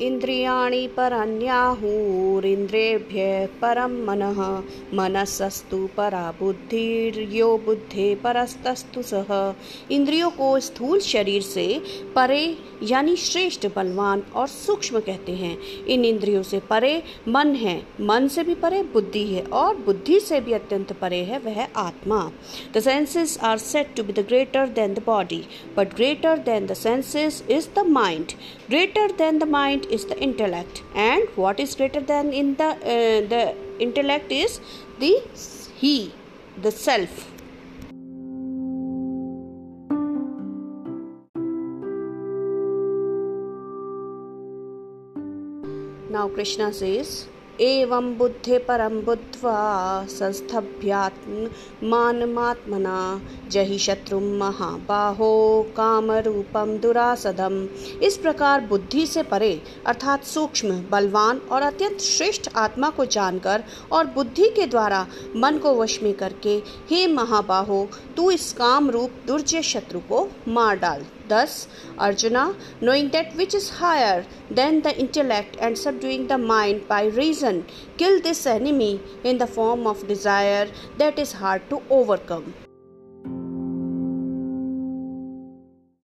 इन्द्रियाणि परन्याहुरिन्द्रेभ्यः परं मनः। मनसस्तु परा बुद्धिर्यो बुद्धे परस्तस्तु सह इंद्रियों को स्थूल शरीर से परे यानी श्रेष्ठ, बलवान और सूक्ष्म कहते हैं। इन इंद्रियों से परे मन है। मन से भी परे बुद्धि है और बुद्धि से भी अत्यंत परे है वह आत्मा। The senses are set to be the greater than the body but greater than the senses is the mind greater than the mind is the intellect. And what is greater than in the uh, the intellect is the he the self. Now krishna says एवं बुद्धि परम बुद्ध्वा संस्थभ्यात्मात्मना जहि शत्रु महाबाहो काम रूपम दुरासदम। इस प्रकार बुद्धि से परे, अर्थात सूक्ष्म, बलवान और अत्यंत श्रेष्ठ आत्मा को जानकर और बुद्धि के द्वारा मन को वश में करके, हे महाबाहो, तू इस काम रूप दुर्जय शत्रु को मार डाल। Thus, Arjuna, knowing that which is higher than the intellect and subduing the mind by reason, kill this enemy in the form of desire that is hard to overcome.